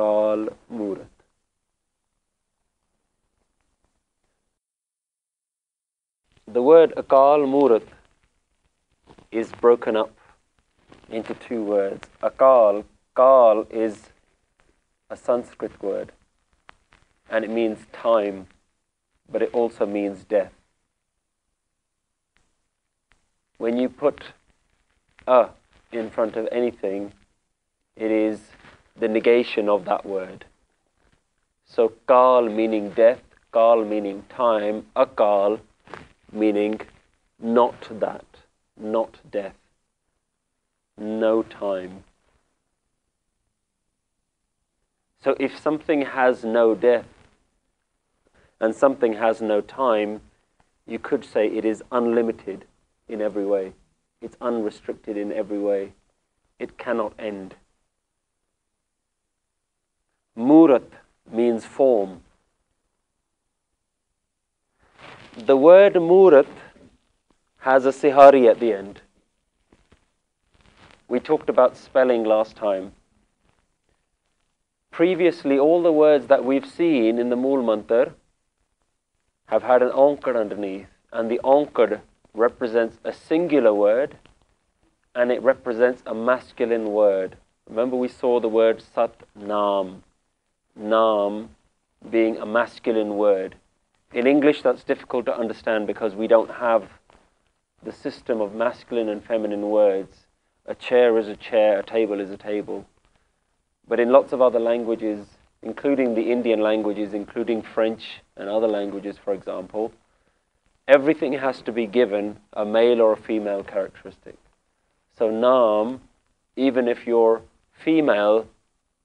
Akal Murat. The word Akal Murat is broken up into two words. Akal, Kal is a Sanskrit word and it means time, but it also means death. When you put a in front of anything, it is the negation of that word. So kal meaning death, kal meaning time, akal meaning not that, not death, no time. So if something has no death and something has no time, you could say it is unlimited in every way. It's unrestricted in every way. It cannot end. Murat means form. The word Murat has a sihari at the end. We talked about spelling last time. Previously, all the words that we've seen in the Mool Mantar have had an onkar underneath, and the onkar represents a singular word and it represents a masculine word. Remember, we saw the word Sat Nam. Nam being a masculine word. In English, that's difficult to understand because we don't have the system of masculine and feminine words. A chair is a chair, a table is a table. But in lots of other languages, including the Indian languages, including French and other languages, for example, everything has to be given a male or a female characteristic. So Nam, even if you're female,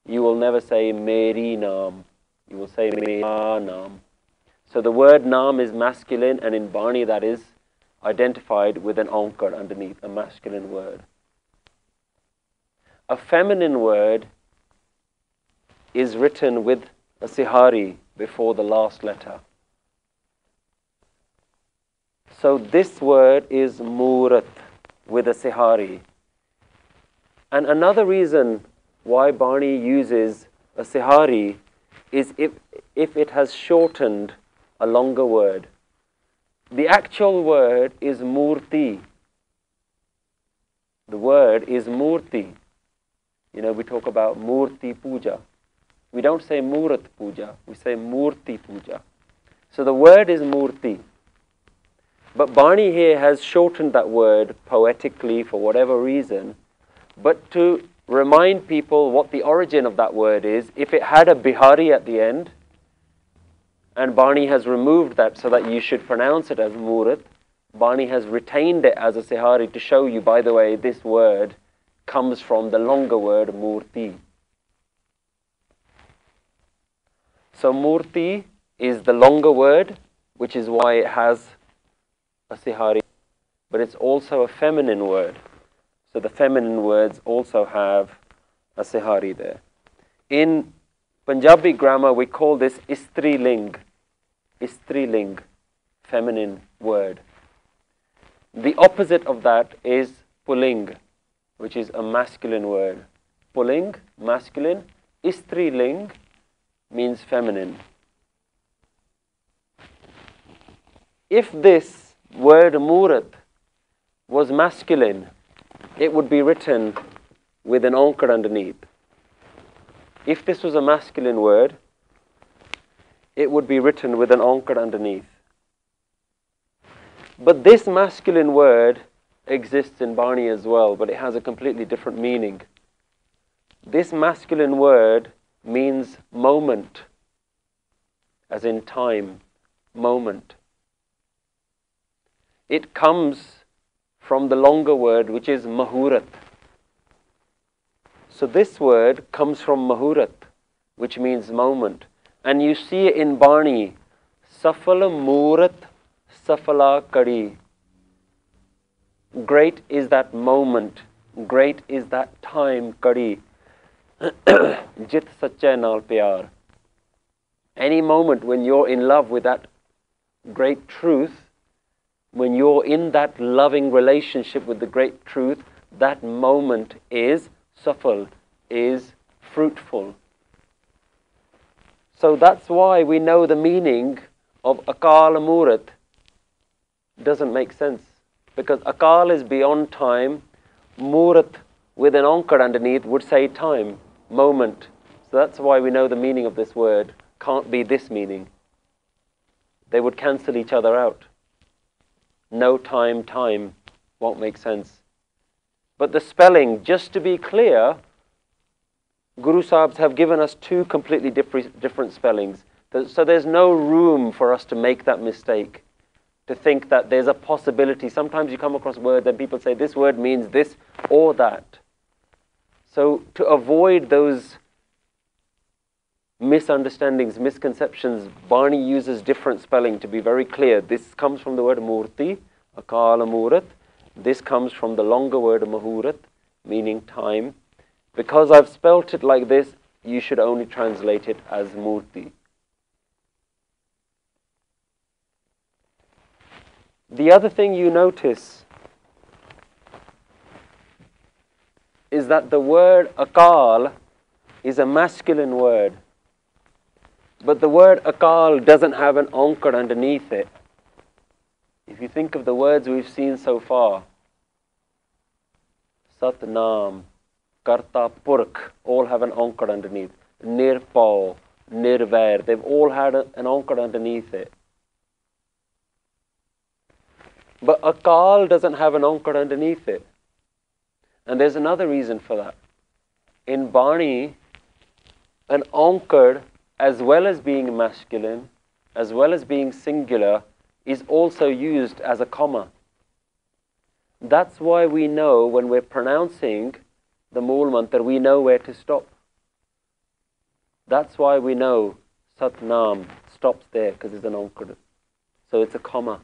you will never say Meri Nam. You will say Mera Nam. So the word Nam is masculine, and in Bani that is identified with an onkar underneath, a masculine word. A feminine word is written with a sihari before the last letter. So this word is murat with a sihari. And another reason why Bani uses a sihari is if, if it has shortened a longer word. The actual word is murti. The word is murti. You know, we talk about murti puja. We don't say murat puja, we say murti puja. So the word is murti. But Bani here has shortened that word poetically for whatever reason. But to remind people what the origin of that word is, if it had a sihari at the end, and Bani has removed that so that you should pronounce it as Murat, Bani has retained it as a Sihari to show you, by the way, this word comes from the longer word Murti. So Murti is the longer word, which is why it has a sihari, but it's also a feminine word. So the feminine words also have a sihari there. In Punjabi grammar, we call this istri ling. Istri ling, feminine word. The opposite of that is puling, which is a masculine word. Puling, masculine. Istri ling means feminine. If this word murat was masculine, it would be written with an onkar underneath. If this was a masculine word, it would be written with an onkar underneath. But this masculine word exists in Bani as well, but it has a completely different meaning. This masculine word means moment, as in time, moment. It comes from the longer word which is mahurat. So this word comes from mahurat, which means moment. And you see in Bani, safala murat safala kadi. Great is that moment, great is that time, kadi. Jit sache nal pyar. Any moment when you're in love with that great truth, when you're in that loving relationship with the great truth, that moment is safal, is fruitful, So that's why we know the meaning of Akal Murat doesn't make sense. Because Akal is beyond time, Murat with an onkar underneath would say time, moment. So that's why we know the meaning of this word can't be this meaning. They would cancel each other out. No time, time won't make sense. But the spelling, just to be clear, Guru Sahibs have given us two completely different, different spellings. So there's no room for us to make that mistake, to think that there's a possibility. Sometimes you come across words and people say this word means this or that. So to avoid those misunderstandings, misconceptions, Bani uses different spelling to be very clear. This comes from the word murti, akala murat. This comes from the longer word mahurat, meaning time. Because I've spelt it like this, you should only translate it as murti. The other thing you notice is that the word akal is a masculine word. But the word akal doesn't have an onkar underneath it. If you think of the words we've seen so far, Satnam, Karta Purakh, all have an onkar underneath. Nirbhau, Nirvair, they've all had a, an onkar underneath it. But Akal doesn't have an onkar underneath it. And there's another reason for that. In Bani, an onkar as well as being masculine, as well as being singular, is also used as a comma. That's why we know when we're pronouncing the Mool Mantra, we know where to stop. That's why we know Satnam stops there because it's an onkar. So it's a comma.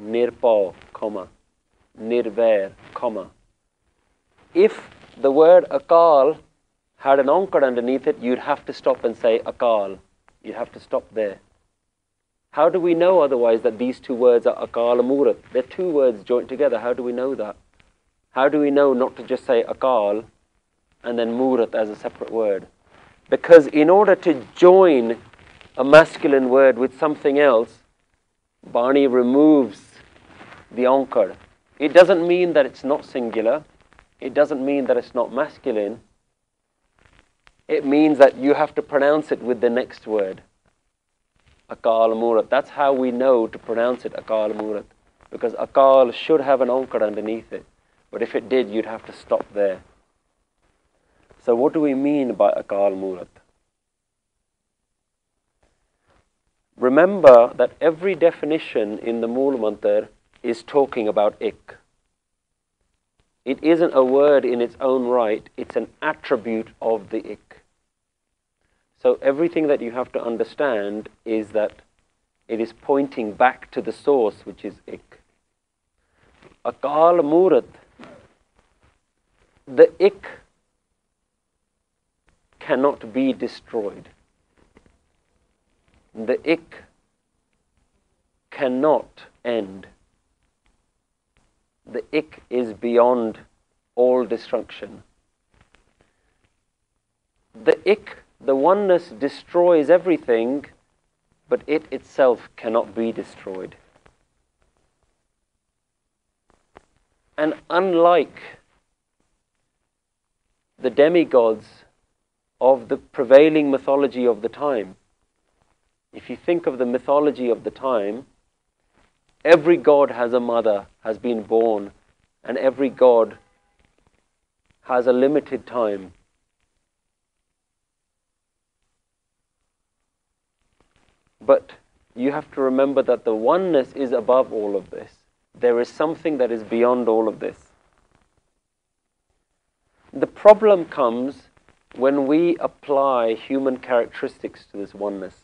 Nirbhau, comma. Nirvair, comma. If the word akal had an onkar underneath it, you'd have to stop and say akal. You'd have to stop there. How do we know otherwise that these two words are akal and murat? They're two words joined together. How do we know that? How do we know not to just say akal and then murat as a separate word? Because in order to join a masculine word with something else, Bani removes the onkar. It doesn't mean that it's not singular. It doesn't mean that it's not masculine it means that you have to pronounce it with the next word. Akal Murat. That's how we know to pronounce it, Akal Murat. Because Akal should have an onkar underneath it. But if it did, you'd have to stop there. So what do we mean by Akal Murat? Remember that every definition in the Mool Mantar is talking about ik. It isn't a word in its own right, it's an attribute of the ik. So everything that you have to understand is that it is pointing back to the source, which is ik. Akal Murat, the ik cannot be destroyed. The ik cannot end. The ik is beyond all destruction. The ik the oneness destroys everything, but it itself cannot be destroyed. And unlike the demigods of the prevailing mythology of the time, if you think of the mythology of the time, every god has a mother, has been born, and every god has a limited time But you have to remember that the oneness is above all of this. There is something that is beyond all of this. The problem comes when we apply human characteristics to this oneness.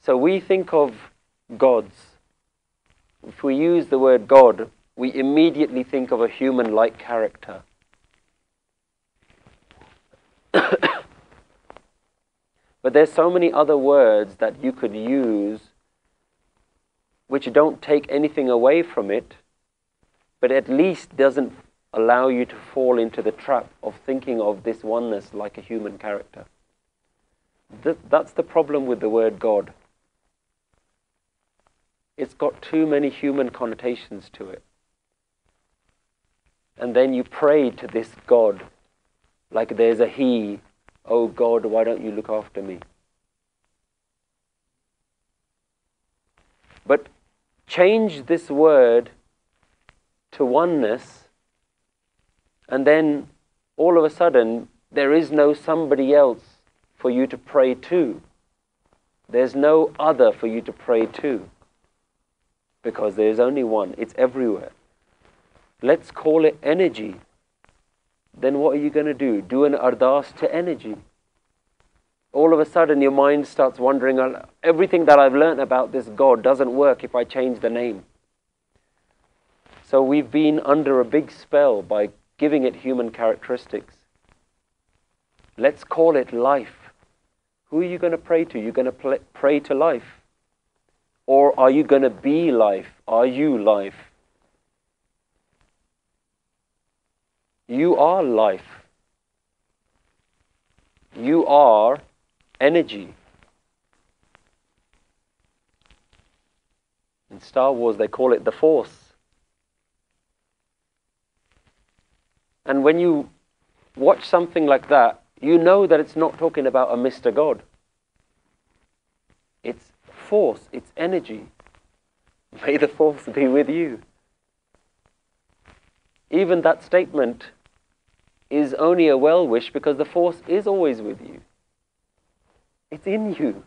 So we think of gods. If we use the word God, we immediately think of a human like character. But there's so many other words that you could use which don't take anything away from it, but at least doesn't allow you to fall into the trap of thinking of this oneness like a human character. Th- that's the problem with the word God. It's got too many human connotations to it. And then you pray to this God like there's a He. Oh God, why don't you look after me? But change this word to oneness, and then all of a sudden there is no somebody else for you to pray to. There's no other for you to pray to. Because there's only one, it's everywhere. Let's call it energy. Then what are you going to do? Do an ardas to energy all of a sudden your mind starts wondering everything that I've learned about this God doesn't work if I change the name. So we've been under a big spell by giving it human characteristics. Let's call it life. Who are you going to pray to? You're going to pray to life. Or are you going to be life? Are you life? You are life. You are energy. In Star Wars, they call it the Force. And when you watch something like that, you know that it's not talking about a Mr. God. It's force, it's energy. May the force be with you. Even that statement is only a well wish because the force is always with you. It's in you.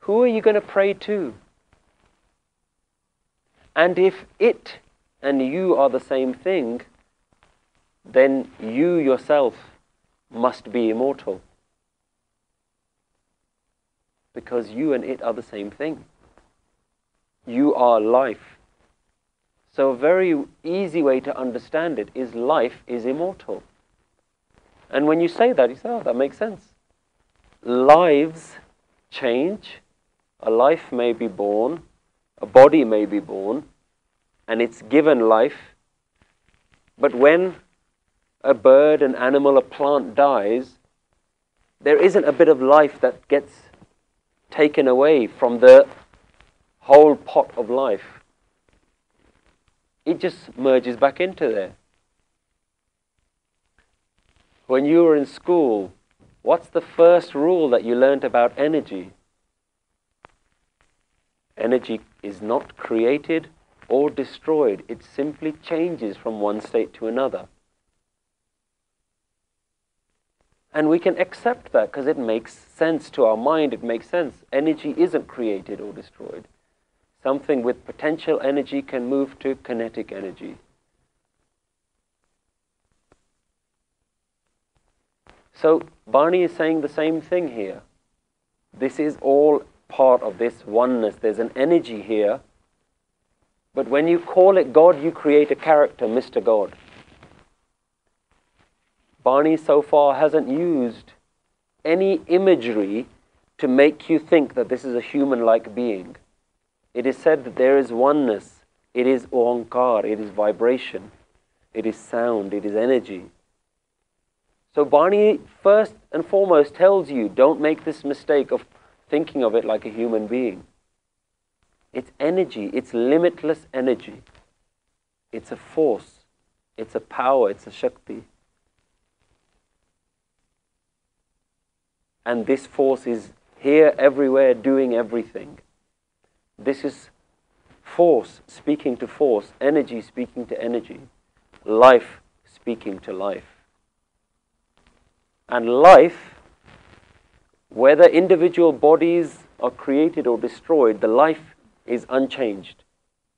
Who are you going to pray to? And if it and you are the same thing, then you yourself must be immortal. Because you and it are the same thing. You are life. So, a very easy way to understand it is life is immortal. And when you say that, you say, oh, that makes sense lives change. A life may be born, a body may be born, and it's given life. But when a bird, an animal, a plant dies, there isn't a bit of life that gets taken away from the whole pot of life. It just merges back into there. When you were in school, What's the first rule that you learned about energy? Energy is not created or destroyed, it simply changes from one state to another. And we can accept that because it makes sense to our mind, it makes sense. Energy isn't created or destroyed. Something with potential energy can move to kinetic energy. So Bani is saying the same thing here. This is all part of this oneness. There's an energy here. But when you call it God, you create a character, Mr. God. Bani so far hasn't used any imagery to make you think that this is a human like being. It is said that there is oneness, it is onkar, it is vibration, it is sound, it is energy. So Bani first and foremost tells you don't make this mistake of thinking of it like a human being. It's energy, it's limitless energy. It's a force, it's a power, it's a Shakti. And this force is here, everywhere, doing everything. This is force speaking to force, energy speaking to energy, life speaking to life. And life, whether individual bodies are created or destroyed, the life is unchanged.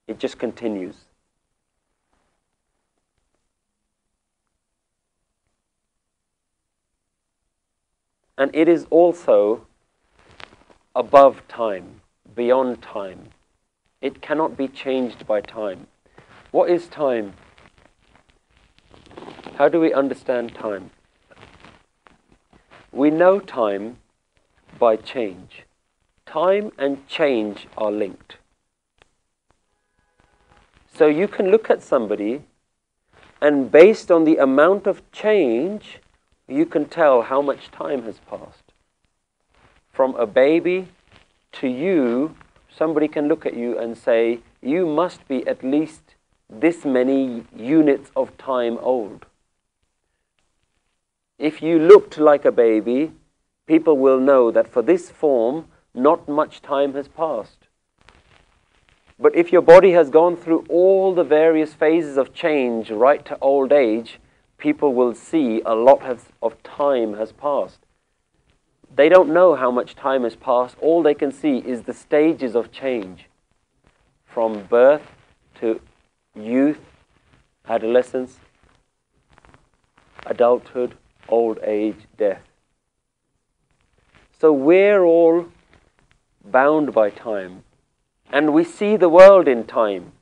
It just continues. And it is also above time, beyond time. It cannot be changed by time. What is time? How do we understand time? We know time by change. Time and change are linked. So you can look at somebody And based on the amount of change, you can tell how much time has passed. From a baby to you, somebody can look at you and say, you must be at least this many units of time old. If you looked like a baby, people will know that for this form, not much time has passed. But if your body has gone through all the various phases of change right to old age, people will see a lot of time has passed. They don't know how much time has passed. All they can see is the stages of change from birth to youth, adolescence, adulthood, old age, death. So we're all bound by time, and we see the world in time.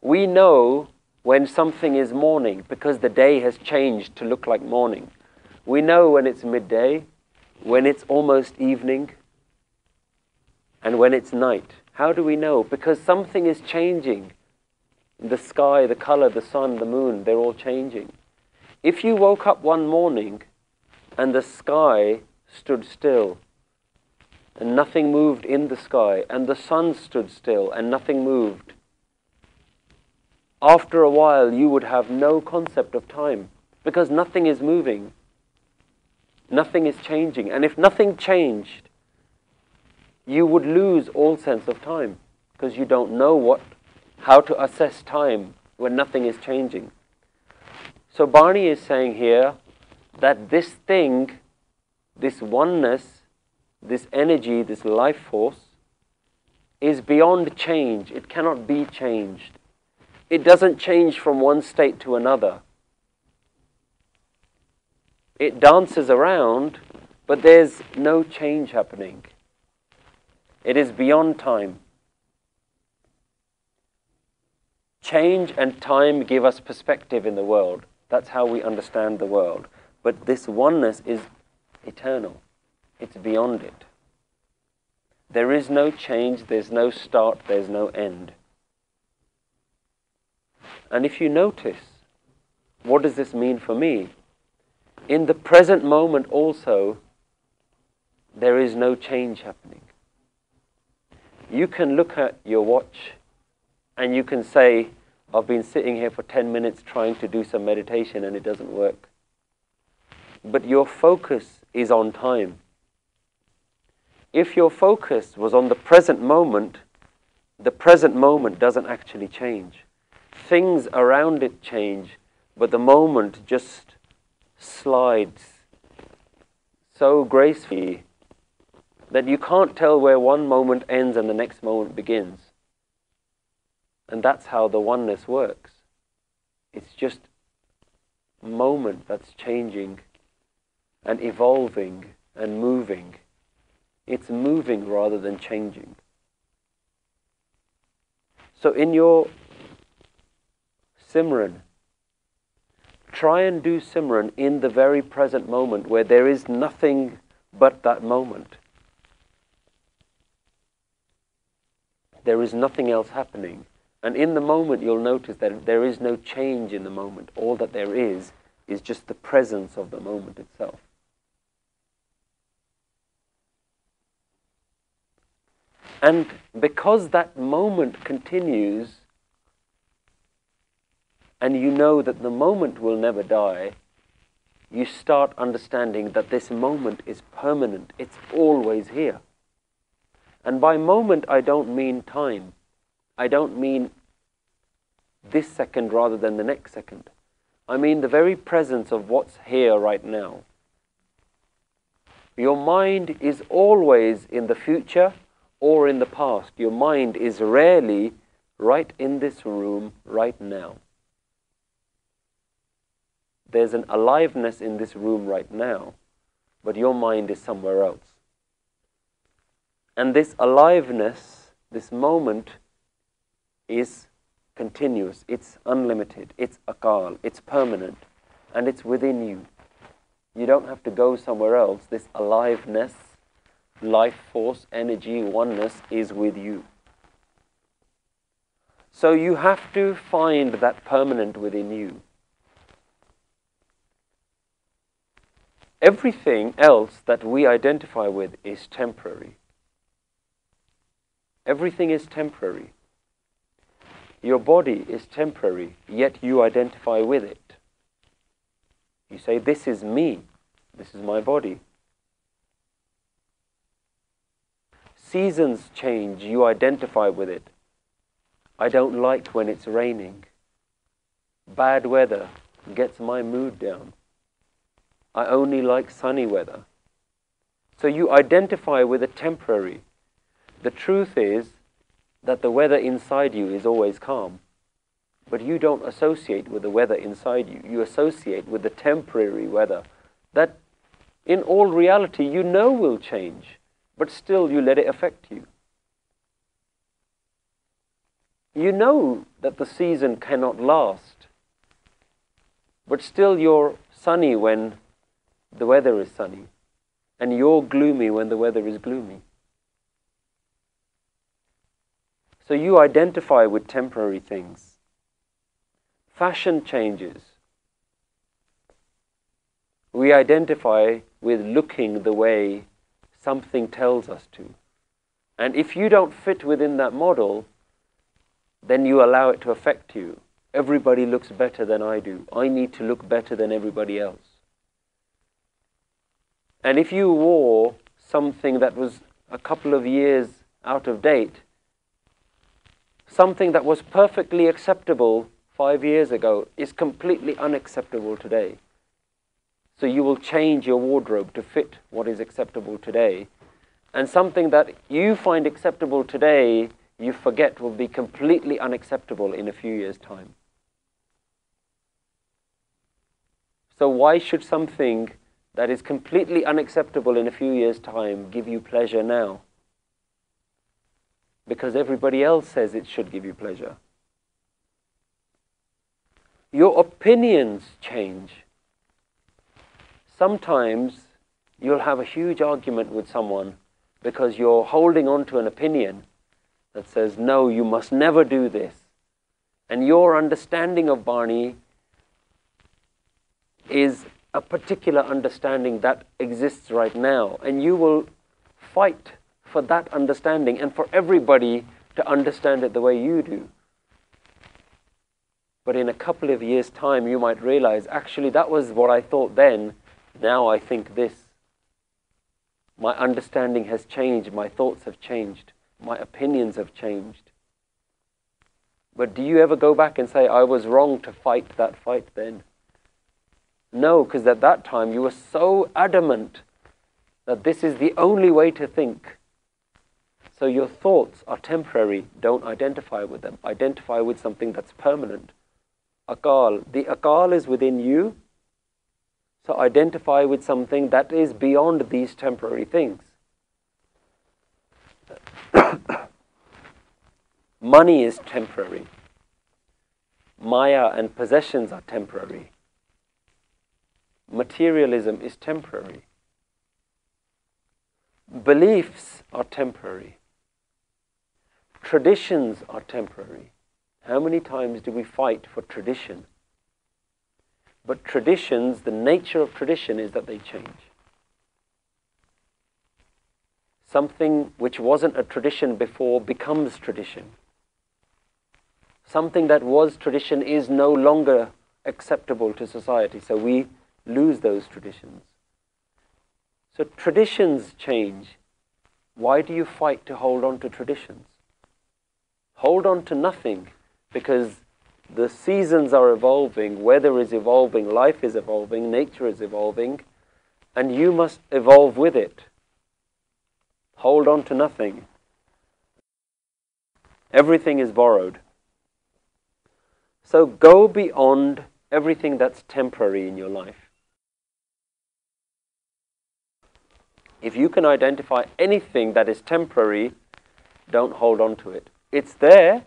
We know when something is morning because the day has changed to look like morning. We know when it's midday, when it's almost evening, and when it's night. How do we know? Because something is changing. The sky, the color, the sun, the moon, they're all changing. If you woke up one morning and the sky stood still, and nothing moved in the sky, and the sun stood still, and nothing moved, after a while you would have no concept of time because nothing is moving. Nothing is changing. And if nothing changed, you would lose all sense of time because you don't know what, how to assess time when nothing is changing. So Bani is saying here that this thing, this oneness, this energy, this life force, is beyond change. It cannot be changed it doesn't change from one state to another. It dances around, but there's no change happening. It is beyond time. Change and time give us perspective in the world. That's how we understand the world. But this oneness is eternal, it's beyond it. There is no change, there's no start, there's no end. And if you notice, what does this mean for me? In the present moment also, there is no change happening. You can look at your watch and you can say, I've been sitting here for 10 minutes trying to do some meditation and it doesn't work. But your focus is on time. If your focus was on the present moment, the present moment doesn't actually change things around it change, but the moment just slides so gracefully that you can't tell where one moment ends and the next moment begins. And that's how the oneness works. It's just moment that's changing and evolving and moving. It's moving rather than changing. So in your Simran. Try and do Simran in the very present moment where there is nothing but that moment. There is nothing else happening. And in the moment, you'll notice that there is no change in the moment. All that there is is just the presence of the moment itself. And because that moment continues, and you know that the moment will never die, you start understanding that this moment is permanent. It's always here. And by moment, I don't mean time. I don't mean this second rather than the next second. I mean the very presence of what's here right now. Your mind is always in the future or in the past. Your mind is rarely right in this room right now. There's an aliveness in this room right now, but your mind is somewhere else. And this aliveness, this moment, is continuous, it's unlimited, it's akal, it's permanent, and it's within you. You don't have to go somewhere else. This aliveness, life force, energy, oneness is with you. So you have to find that permanent within you. Everything else that we identify with is temporary. Everything is temporary. Your body is temporary, yet you identify with it. You say, This is me, this is my body. Seasons change, you identify with it. I don't like when it's raining. Bad weather gets my mood down. I only like sunny weather. So you identify with a temporary. The truth is that the weather inside you is always calm. But you don't associate with the weather inside you. You associate with the temporary weather that, in all reality, you know will change, but still you let it affect you. You know that the season cannot last, but still you're sunny when the weather is sunny, and you're gloomy when the weather is gloomy. So you identify with temporary things. Fashion changes. We identify with looking the way something tells us to. And if you don't fit within that model, then you allow it to affect you. Everybody looks better than I do. I need to look better than everybody else. And if you wore something that was a couple of years out of date, something that was perfectly acceptable five years ago is completely unacceptable today. So you will change your wardrobe to fit what is acceptable today. And something that you find acceptable today, you forget will be completely unacceptable in a few years' time. So why should something that is completely unacceptable in a few years' time give you pleasure now. Because everybody else says it should give you pleasure. Your opinions change. Sometimes you'll have a huge argument with someone because you're holding on to an opinion that says, no, you must never do this. And your understanding of Bani is a particular understanding that exists right now. And you will fight for that understanding and for everybody to understand it the way you do. But in a couple of years' time, you might realize actually, that was what I thought then. Now I think this. My understanding has changed. My thoughts have changed. My opinions have changed. But do you ever go back and say, I was wrong to fight that fight then? No, because at that time you were so adamant that this is the only way to think. So your thoughts are temporary. Don't identify with them. Identify with something that's permanent. Akal. The akal is within you. So identify with something that is beyond these temporary things. Money is temporary. Maya and possessions are temporary materialism is temporary. Beliefs are temporary. Traditions are temporary. How many times do we fight for tradition? But traditions, the nature of tradition is that they change. Something which wasn't a tradition before becomes tradition. Something that was tradition is no longer acceptable to society. So we lose those traditions. So traditions change. Why do you fight to hold on to traditions? Hold on to nothing because the seasons are evolving, weather is evolving, life is evolving, nature is evolving, and you must evolve with it. Hold on to nothing. Everything is borrowed. So go beyond everything that's temporary in your life. If you can identify anything that is temporary, don't hold on to it. It's there,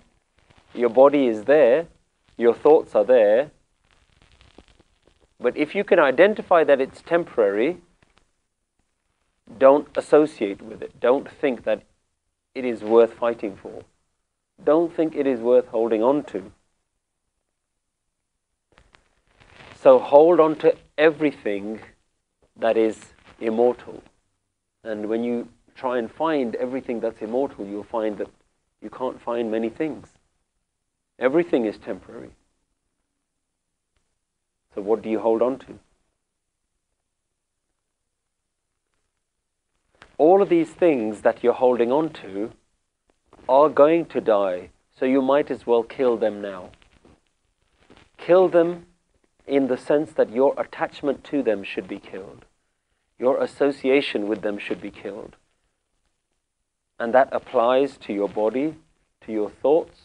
your body is there, your thoughts are there. But if you can identify that it's temporary, don't associate with it. Don't think that it is worth fighting for. don't think it is worth holding on to. So hold on to everything that is immortal. And when you try and find everything that's immortal, you'll find that you can't find many things. Everything is temporary. So what do you hold on to? All of these things that you're holding on to are going to die, so you might as well kill them now. Kill them in the sense that your attachment to them should be killed. Your association with them should be killed. And that applies to your body, to your thoughts.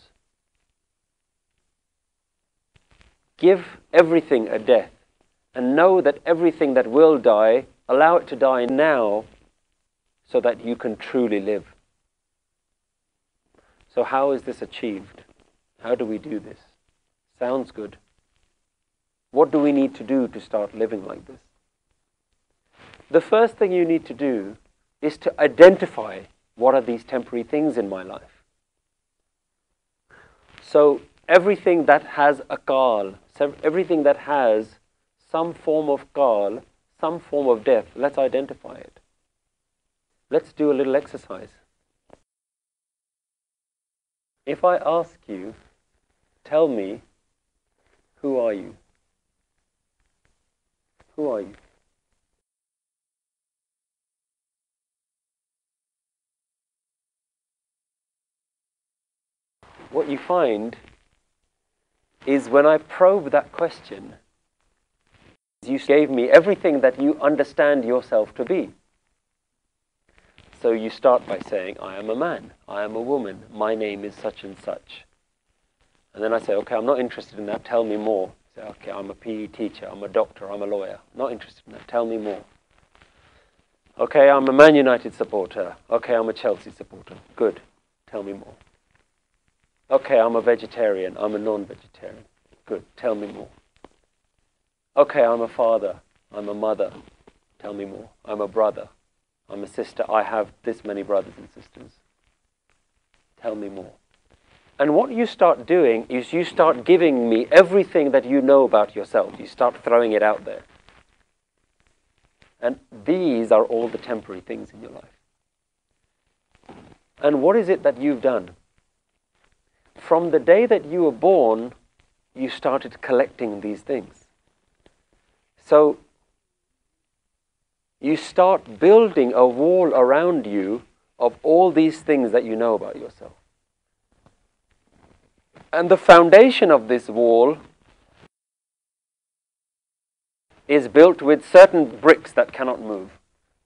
Give everything a death and know that everything that will die, allow it to die now so that you can truly live. So, how is this achieved? How do we do this? Sounds good. What do we need to do to start living like this? The first thing you need to do is to identify what are these temporary things in my life. So, everything that has a kal, everything that has some form of kal, some form of death, let's identify it. Let's do a little exercise. If I ask you, tell me, who are you? Who are you? What you find is when I probe that question, you gave me everything that you understand yourself to be. So you start by saying, I am a man, I am a woman, my name is such and such. And then I say, okay, I'm not interested in that, tell me more. Say, okay, I'm a PE teacher, I'm a doctor, I'm a lawyer. Not interested in that, tell me more. Okay, I'm a Man United supporter. Okay, I'm a Chelsea supporter. Good, tell me more. Okay, I'm a vegetarian, I'm a non vegetarian. Good, tell me more. Okay, I'm a father, I'm a mother. Tell me more. I'm a brother. I'm a sister. I have this many brothers and sisters. Tell me more. And what you start doing is you start giving me everything that you know about yourself. You start throwing it out there. And these are all the temporary things in your life. And what is it that you've done? From the day that you were born, you started collecting these things. So you start building a wall around you of all these things that you know about yourself. And the foundation of this wall is built with certain bricks that cannot move.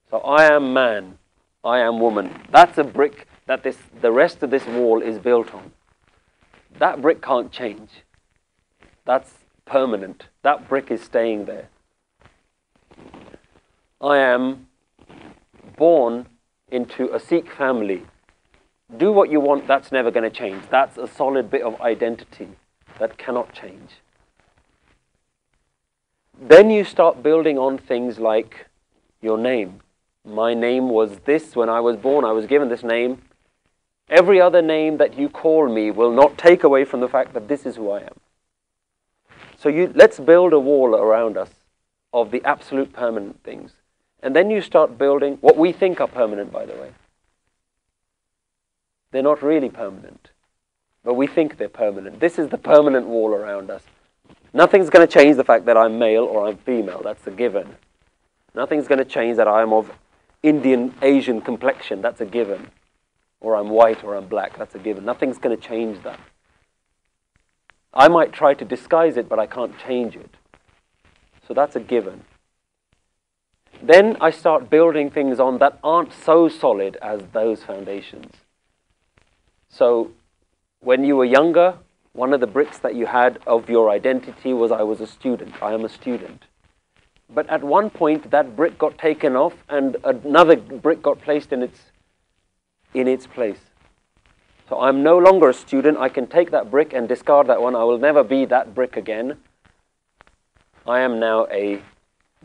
So I am man, I am woman. That's a brick that this, the rest of this wall is built on. That brick can't change. That's permanent. That brick is staying there. I am born into a Sikh family. Do what you want, that's never going to change. That's a solid bit of identity that cannot change. Then you start building on things like your name. My name was this when I was born, I was given this name. Every other name that you call me will not take away from the fact that this is who I am. So you, let's build a wall around us of the absolute permanent things. And then you start building what we think are permanent, by the way. They're not really permanent, but we think they're permanent. This is the permanent wall around us. Nothing's going to change the fact that I'm male or I'm female. That's a given. Nothing's going to change that I'm of Indian, Asian complexion. That's a given. Or I'm white or I'm black. That's a given. Nothing's going to change that. I might try to disguise it, but I can't change it. So that's a given. Then I start building things on that aren't so solid as those foundations. So when you were younger, one of the bricks that you had of your identity was I was a student. I am a student. But at one point, that brick got taken off and another brick got placed in its, in its place. So I'm no longer a student. I can take that brick and discard that one. I will never be that brick again. I am now a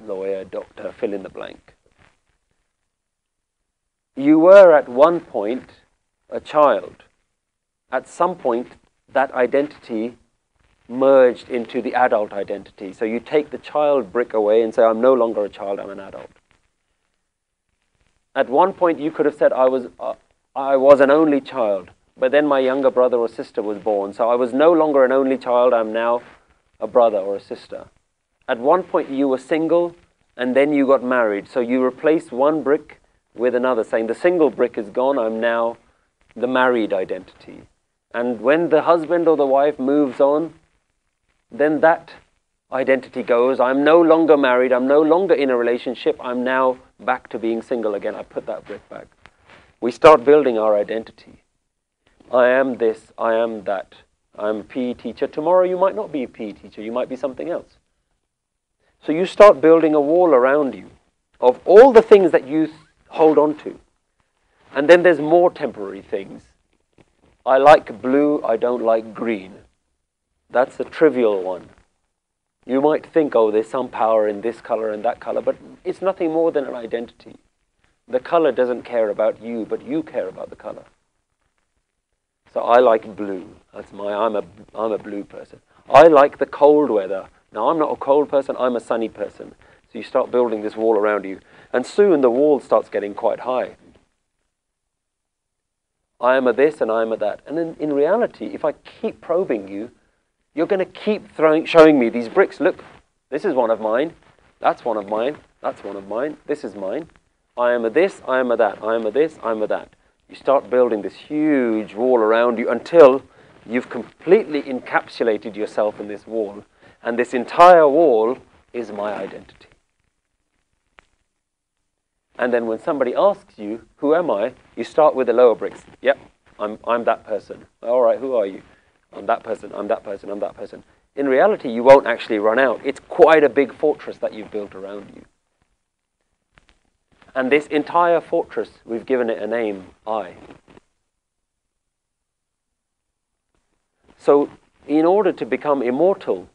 lawyer, doctor, fill in the blank. You were at one point a child. at some point, that identity merged into the adult identity. So you take the child brick away and say, I'm no longer a child, I'm an adult. At one point, you could have said, I was, uh, I was an only child, but then my younger brother or sister was born. So I was no longer an only child, I'm now a brother or a sister. At one point, you were single, and then you got married. So you replaced one brick with another, saying, The single brick is gone, I'm now the married identity. And when the husband or the wife moves on, then that identity goes. I'm no longer married. I'm no longer in a relationship. I'm now back to being single again. I put that brick back. We start building our identity. I am this. I am that. I'm a PE teacher. Tomorrow you might not be a PE teacher. You might be something else. So you start building a wall around you of all the things that you hold on to. And then there's more temporary things. I like blue, I don't like green. That's a trivial one. You might think, oh, there's some power in this color and that color, but it's nothing more than an identity. The color doesn't care about you, but you care about the color. So I like blue. That's my, I'm a, I'm a blue person. I like the cold weather. Now, I'm not a cold person, I'm a sunny person. So you start building this wall around you. And soon the wall starts getting quite high. I am a this and I am a that. And in, in reality, if I keep probing you, you're going to keep throwing, showing me these bricks. Look, this is one of mine. That's one of mine. That's one of mine. This is mine. I am a this, I am a that. I am a this, I am a that. You start building this huge wall around you until you've completely encapsulated yourself in this wall. And this entire wall is my identity. And then when somebody asks you, who am I? You start with the lower bricks. Yep, I'm, I'm that person. All right, who are you? I'm that person, I'm that person, I'm that person. In reality, you won't actually run out. It's quite a big fortress that you've built around you. And this entire fortress, we've given it a name, I. So, in order to become immortal,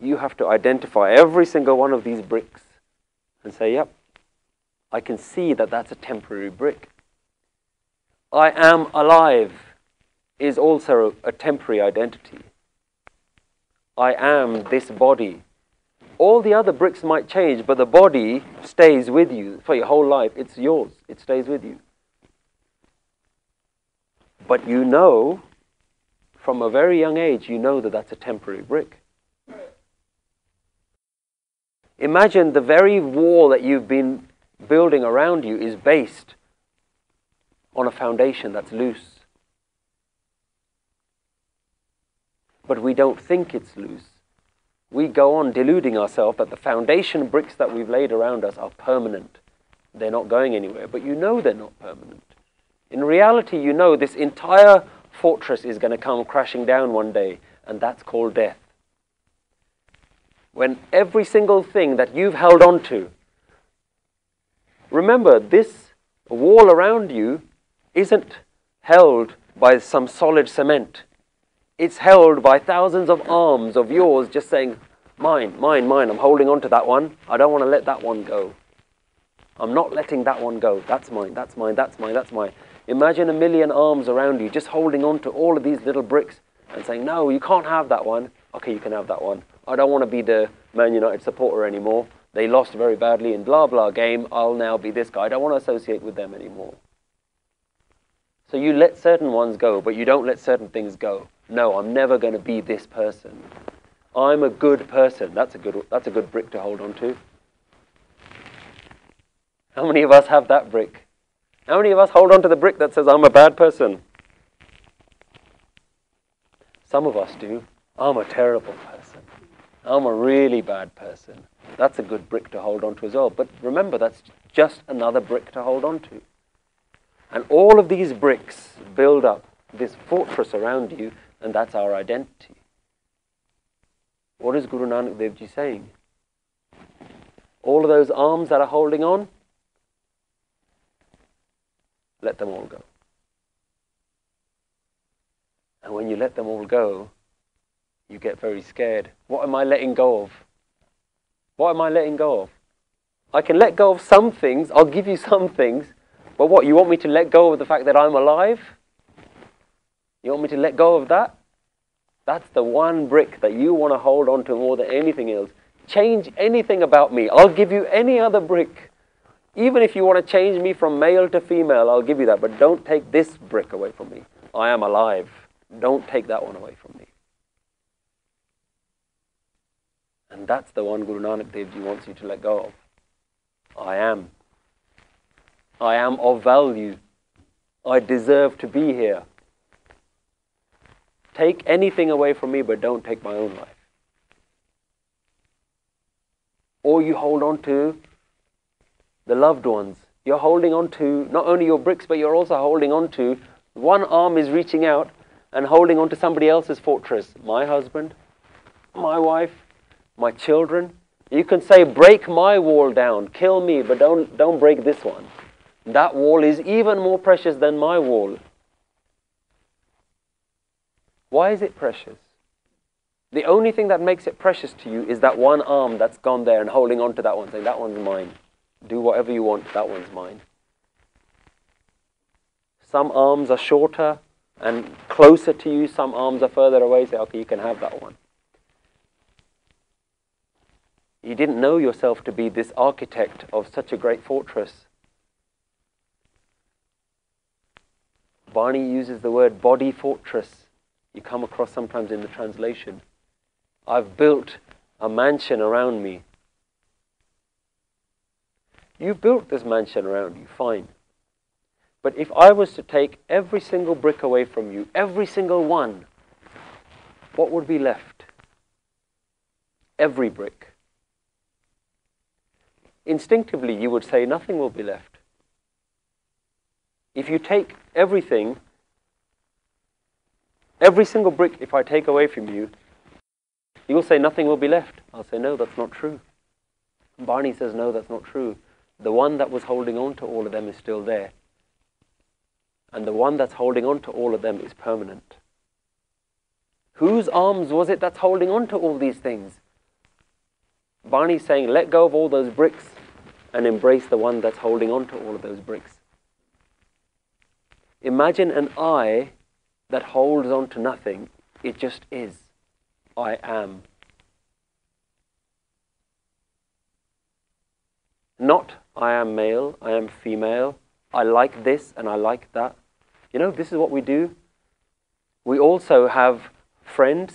you have to identify every single one of these bricks and say, yep, I can see that that's a temporary brick. I am alive is also a temporary identity. I am this body. All the other bricks might change, but the body stays with you for your whole life. It's yours, it stays with you. But you know, from a very young age, you know that that's a temporary brick. Imagine the very wall that you've been building around you is based on a foundation that's loose. But we don't think it's loose. We go on deluding ourselves that the foundation bricks that we've laid around us are permanent. They're not going anywhere, but you know they're not permanent. In reality, you know this entire fortress is going to come crashing down one day, and that's called death. When every single thing that you've held on to Remember, this wall around you isn't held by some solid cement. It's held by thousands of arms of yours just saying, Mine, mine, mine. I'm holding on to that one. I don't want to let that one go. I'm not letting that one go. That's mine, that's mine, that's mine, that's mine. Imagine a million arms around you just holding on to all of these little bricks and saying, No, you can't have that one. Okay, you can have that one. I don't want to be the Man United supporter anymore. They lost very badly in blah blah game. I'll now be this guy. I don't want to associate with them anymore. So you let certain ones go, but you don't let certain things go. No, I'm never going to be this person. I'm a good person. That's a good, that's a good brick to hold on to. How many of us have that brick? How many of us hold on to the brick that says, I'm a bad person? Some of us do. I'm a terrible person. I'm a really bad person. That's a good brick to hold on to as well. But remember, that's just another brick to hold on to. And all of these bricks build up this fortress around you, and that's our identity. What is Guru Nanak Dev Ji saying? All of those arms that are holding on, let them all go. And when you let them all go, you get very scared. What am I letting go of? What am I letting go of? I can let go of some things, I'll give you some things, but what, you want me to let go of the fact that I'm alive? You want me to let go of that? That's the one brick that you want to hold on to more than anything else. Change anything about me. I'll give you any other brick. Even if you want to change me from male to female, I'll give you that. But don't take this brick away from me. I am alive. Don't take that one away from me. And that's the one Guru Nanak Dev Ji wants you to let go of. I am. I am of value. I deserve to be here. Take anything away from me, but don't take my own life. Or you hold on to the loved ones. You're holding on to not only your bricks, but you're also holding on to one arm is reaching out and holding on to somebody else's fortress. My husband, my wife, my children. You can say, break my wall down, kill me, but don't, don't break this one. That wall is even more precious than my wall. Why is it precious? The only thing that makes it precious to you is that one arm that's gone there and holding on to that one, saying, That one's mine. Do whatever you want, that one's mine. Some arms are shorter and closer to you, some arms are further away, say, Okay, you can have that one. You didn't know yourself to be this architect of such a great fortress. Bani uses the word body fortress. You come across sometimes in the translation. I've built a mansion around me. You've built this mansion around you, fine. But if I was to take every single brick away from you, every single one, what would be left? Every brick instinctively you would say nothing will be left. If you take everything, every single brick, if I take away from you, you'll say nothing will be left. I'll say, no, that's not true. Bani says, no, that's not true. The one that was holding on to all of them is still there. And the one that's holding on to all of them is permanent. Whose arms was it that's holding on to all these things? Bani's saying, let go of all those bricks and embrace the one that's holding on to all of those bricks. Imagine an I that holds on to nothing. It just is. I am. Not I am male, I am female, I like this and I like that. You know, this is what we do. We also have friends.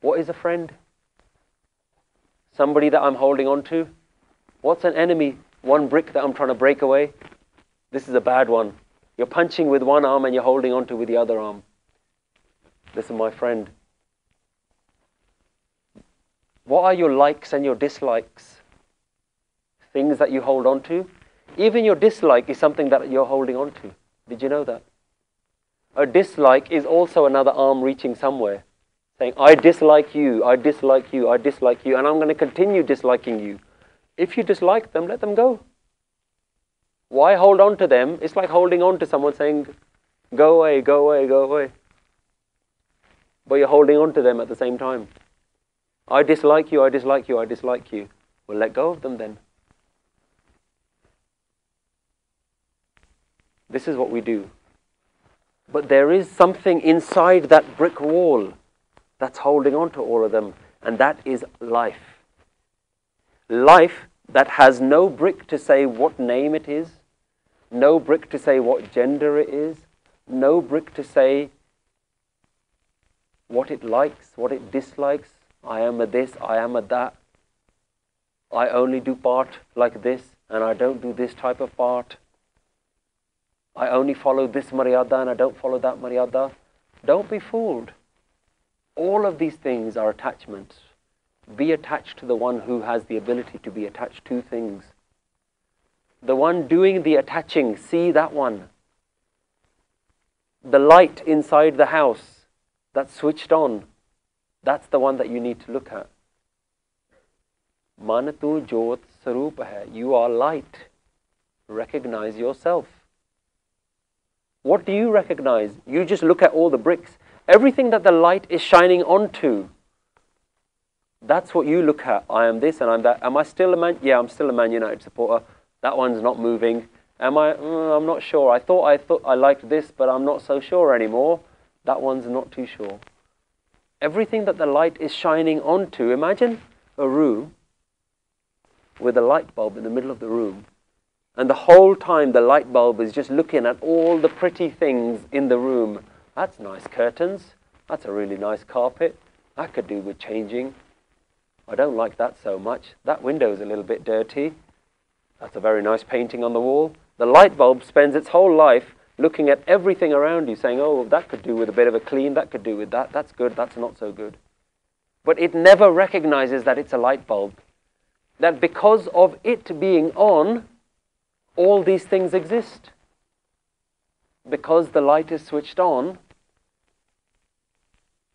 What is a friend? Somebody that I'm holding on to. What's an enemy? One brick that I'm trying to break away? This is a bad one. You're punching with one arm and you're holding onto with the other arm. Listen, my friend. What are your likes and your dislikes? Things that you hold on to? Even your dislike is something that you're holding on to. Did you know that? A dislike is also another arm reaching somewhere, saying, I dislike you, I dislike you, I dislike you, and I'm going to continue disliking you. If you dislike them, let them go. Why hold on to them? It's like holding on to someone saying, go away, go away, go away. But you're holding on to them at the same time. I dislike you, I dislike you, I dislike you. Well, let go of them then. This is what we do. But there is something inside that brick wall that's holding on to all of them, and that is life life that has no brick to say what name it is, no brick to say what gender it is, no brick to say what it likes, what it dislikes. I am a this, I am a that. I only do part like this, and I don't do this type of part. I only follow this Maryada and I don't follow that Maryada. Don't be fooled. All of these things are attachments. Be attached to the one who has the ability to be attached to things. The one doing the attaching, see that one. The light inside the house that's switched on, that's the one that you need to look at. Manatu Jot Sarup hai. You are light. Recognize yourself. What do you recognize? You just look at all the bricks. Everything that the light is shining onto that's what you look at. I am this and I'm that. Am I still a man? Yeah, I'm still a Man United supporter. That one's not moving. Am I? Mm, I'm not sure. I thought I thought I liked this, but I'm not so sure anymore. That one's not too sure. Everything that the light is shining onto. Imagine a room with a light bulb in the middle of the room, and the whole time the light bulb is just looking at all the pretty things in the room. That's nice curtains. That's a really nice carpet. That could do with changing. I don't like that so much. That window's a little bit dirty. That's a very nice painting on the wall. The light bulb spends its whole life looking at everything around you, saying, oh, that could do with a bit of a clean, that could do with that, that's good, that's not so good. But it never recognizes that it's a light bulb. That because of it being on, all these things exist. Because the light is switched on,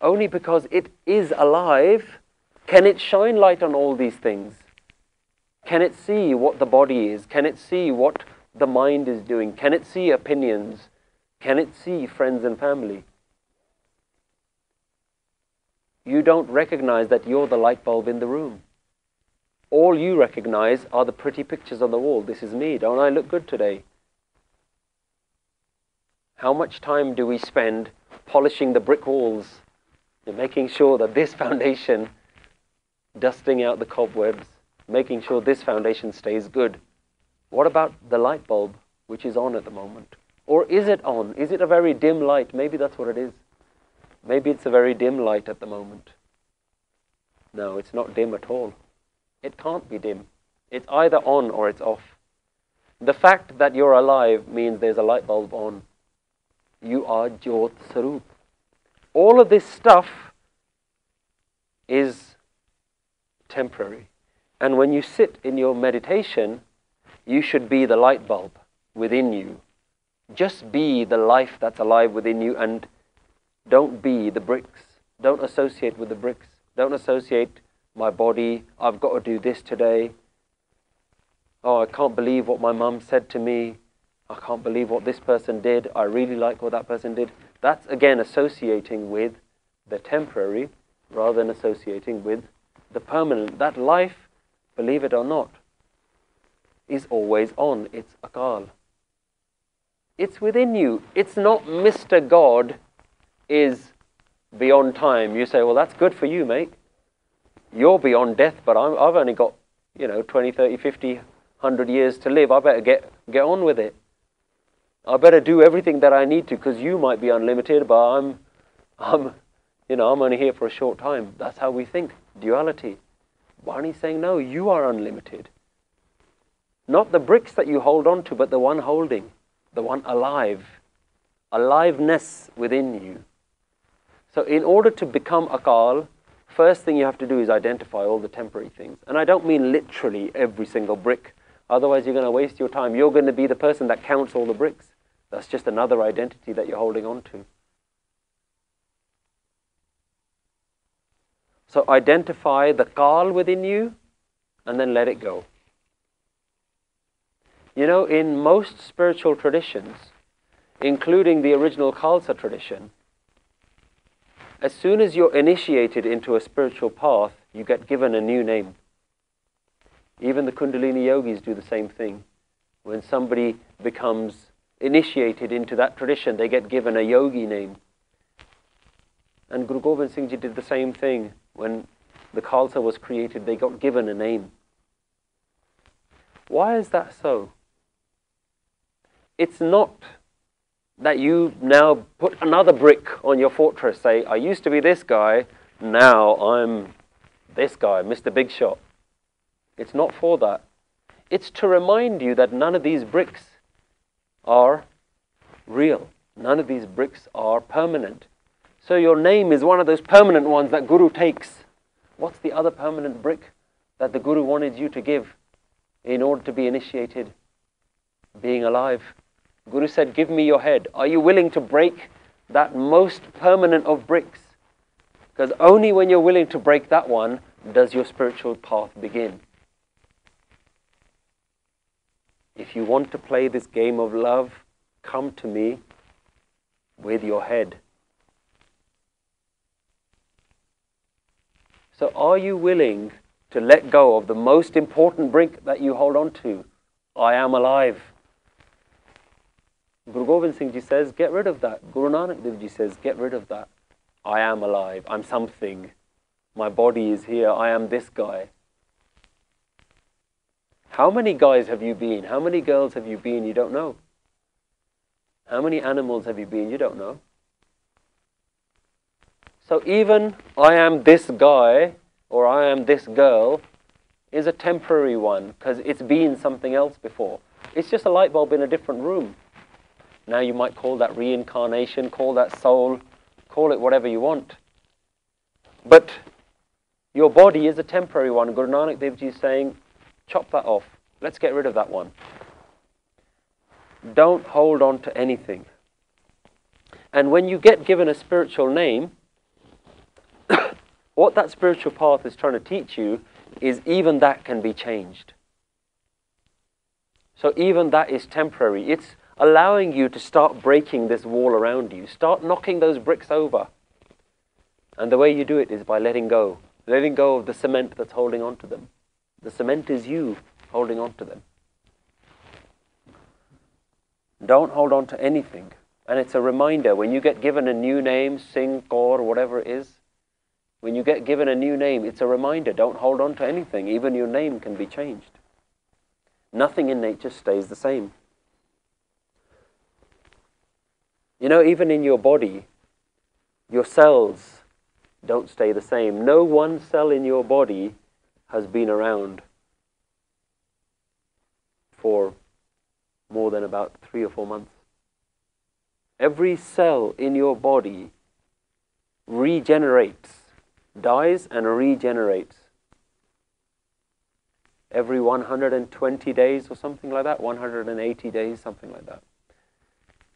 only because it is alive can it shine light on all these things. Can it see what the body is? Can it see what the mind is doing? Can it see opinions? Can it see friends and family? You don't recognize that you're the light bulb in the room. All you recognize are the pretty pictures on the wall. This is me. Don't I look good today? How much time do we spend polishing the brick walls and making sure that this foundation, dusting out the cobwebs, making sure this foundation stays good? What about the light bulb, which is on at the moment? Or is it on? Is it a very dim light? Maybe that's what it is. Maybe it's a very dim light at the moment. No, it's not dim at all. It can't be dim. It's either on or it's off. The fact that you're alive means there's a light bulb on. You are Jyot Sarup. All of this stuff is temporary. And when you sit in your meditation, you should be the light bulb within you. Just be the life that's alive within you and don't be the bricks. Don't associate with the bricks. Don't associate my body. I've got to do this today. Oh, I can't believe what my mum said to me. I can't believe what this person did. I really like what that person did. That's again associating with the temporary rather than associating with the permanent. That life, believe it or not, is always on. It's akal. It's within you. It's not Mr. God is beyond time. You say, well, that's good for you, mate. You're beyond death, but i have only got, you know, 20, 30, 50, 100 years to live. I better get, get on with it. I better do everything that I need to because you might be unlimited, but I'm, I'm, you know, I'm only here for a short time. That's how we think. Duality. Bani's saying, no, you are unlimited. Not the bricks that you hold on to, but the one holding, the one alive, aliveness within you. So, in order to become akal, first thing you have to do is identify all the temporary things. And I don't mean literally every single brick. Otherwise, you're going to waste your time. You're going to be the person that counts all the bricks. That's just another identity that you're holding on to. So identify the kal within you and then let it go. You know, in most spiritual traditions, including the original Khalsa tradition, as soon as you're initiated into a spiritual path, you get given a new name. Even the Kundalini yogis do the same thing. When somebody becomes initiated into that tradition, they get given a yogi name. And Guru Gobind Singh Ji did the same thing. When the Khalsa was created, they got given a name. Why is that so? it's not that you now put another brick on your fortress. Say, I used to be this guy, now I'm this guy, Mr. Big Shot. It's not for that. It's to remind you that none of these bricks are real. None of these bricks are permanent. So your name is one of those permanent ones that Guru takes. What's the other permanent brick that the Guru wanted you to give in order to be initiated? Being alive. Guru said, Give me your head. Are you willing to break that most permanent of bricks? Because only when you're willing to break that one does your spiritual path begin. If you want to play this game of love, come to me with your head. So, are you willing to let go of the most important brick that you hold on to? I am alive. Guru Gobind Singh Ji says, get rid of that. Guru Nanak Dev Ji says, get rid of that. I am alive. I'm something. My body is here. I am this guy. How many guys have you been? How many girls have you been? You don't know. How many animals have you been? You don't know. So even I am this guy or I am this girl is a temporary one because it's been something else before. It's just a light bulb in a different room. Now you might call that reincarnation, call that soul, call it whatever you want. But your body is a temporary one. Guru Nanak Dev Ji is saying, chop that off. Let's get rid of that one. Don't hold on to anything. And when you get given a spiritual name, what that spiritual path is trying to teach you is even that can be changed. So even that is temporary. It's allowing you to start breaking this wall around you. Start knocking those bricks over. And the way you do it is by letting go. Letting go of the cement that's holding on to them. The cement is you holding on to them. Don't hold on to anything. And it's a reminder when you get given a new name, Singh, Kaur, whatever it is, when you get given a new name, it's a reminder don't hold on to anything. Even your name can be changed. Nothing in nature stays the same. You know, even in your body, your cells don't stay the same. No one cell in your body has been around for more than about three or four months. Every cell in your body regenerates, dies and regenerates every 120 days or something like that, 180 days, something like that.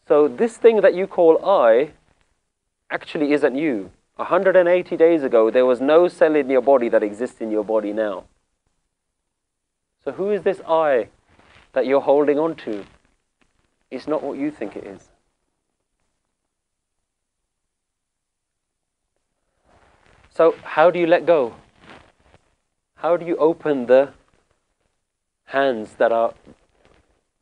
So this thing that you call I actually isn't you. 180 days ago, there was no cell in your body that exists in your body now. So who is this I that you're holding on to? It's not what you think it is. So how do you let go? How do you open the hands that are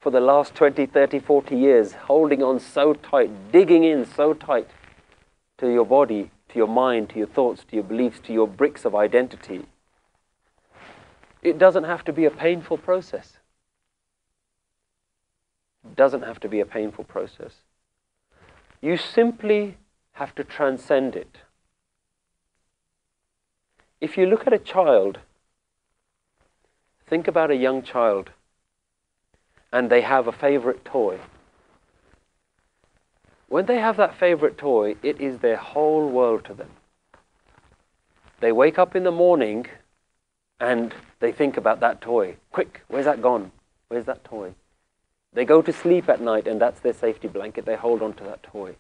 for the last 20, 30, 40 years, holding on so tight, digging in so tight to your body, to your mind, to your thoughts, to your beliefs, to your bricks of identity. It doesn't have to be a painful process. It doesn't have to be a painful process. You simply have to transcend it. If you look at a child, think about a young child and they have a favorite toy. When they have that favorite toy, it is their whole world to them. They wake up in the morning and they think about that toy. Quick, where's that gone? Where's that toy? They go to sleep at night and that's their safety blanket. They hold on to that toy.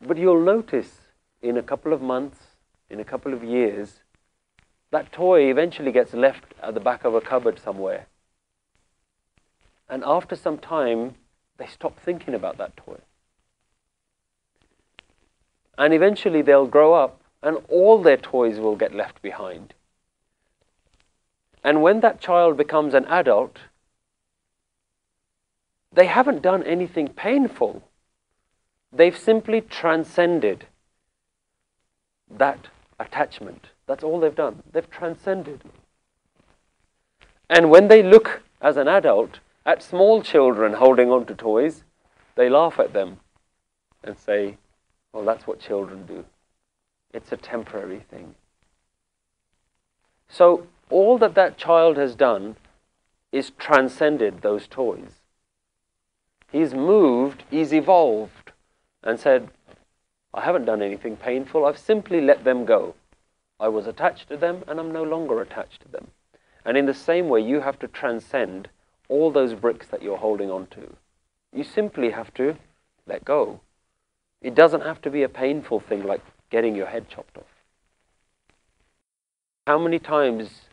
But you'll notice in a couple of months, in a couple of years, that toy eventually gets left at the back of a cupboard somewhere. And after some time, they stop thinking about that toy. And eventually they'll grow up and all their toys will get left behind. And when that child becomes an adult, they haven't done anything painful. They've simply transcended that attachment. That's all they've done. They've transcended. And when they look as an adult at small children holding on to toys, they laugh at them and say, well, that's what children do. It's a temporary thing. So all that that child has done is transcended those toys. He's moved, he's evolved, and said, I haven't done anything painful, I've simply let them go. I was attached to them and I'm no longer attached to them. And in the same way, you have to transcend all those bricks that you're holding on to. You simply have to let go. It doesn't have to be a painful thing like getting your head chopped off. How many times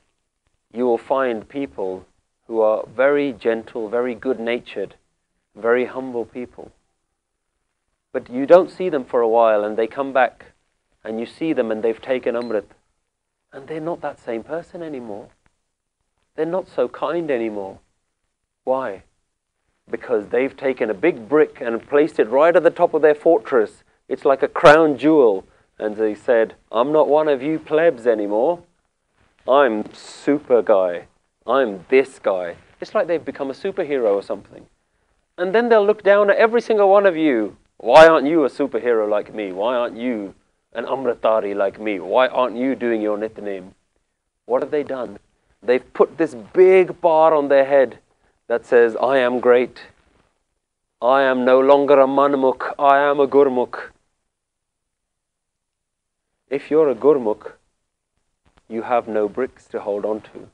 you will find people who are very gentle, very good natured, very humble people. But you don't see them for a while and they come back and you see them and they've taken Amrit, and they're not that same person anymore. They're not so kind anymore. Why? because they've taken a big brick and placed it right at the top of their fortress. It's like a crown jewel. And they said, I'm not one of you plebs anymore. I'm super guy. I'm this guy. It's like they've become a superhero or something. And then they'll look down at every single one of you. Why aren't you a superhero like me? Why aren't you an Amritdhari like me? Why aren't you doing your Nitnem? What have they done? They've put this big bar on their head that says, I am great. I am no longer a manmukh. I am a gurmukh. If you're a gurmukh, you have no bricks to hold on to.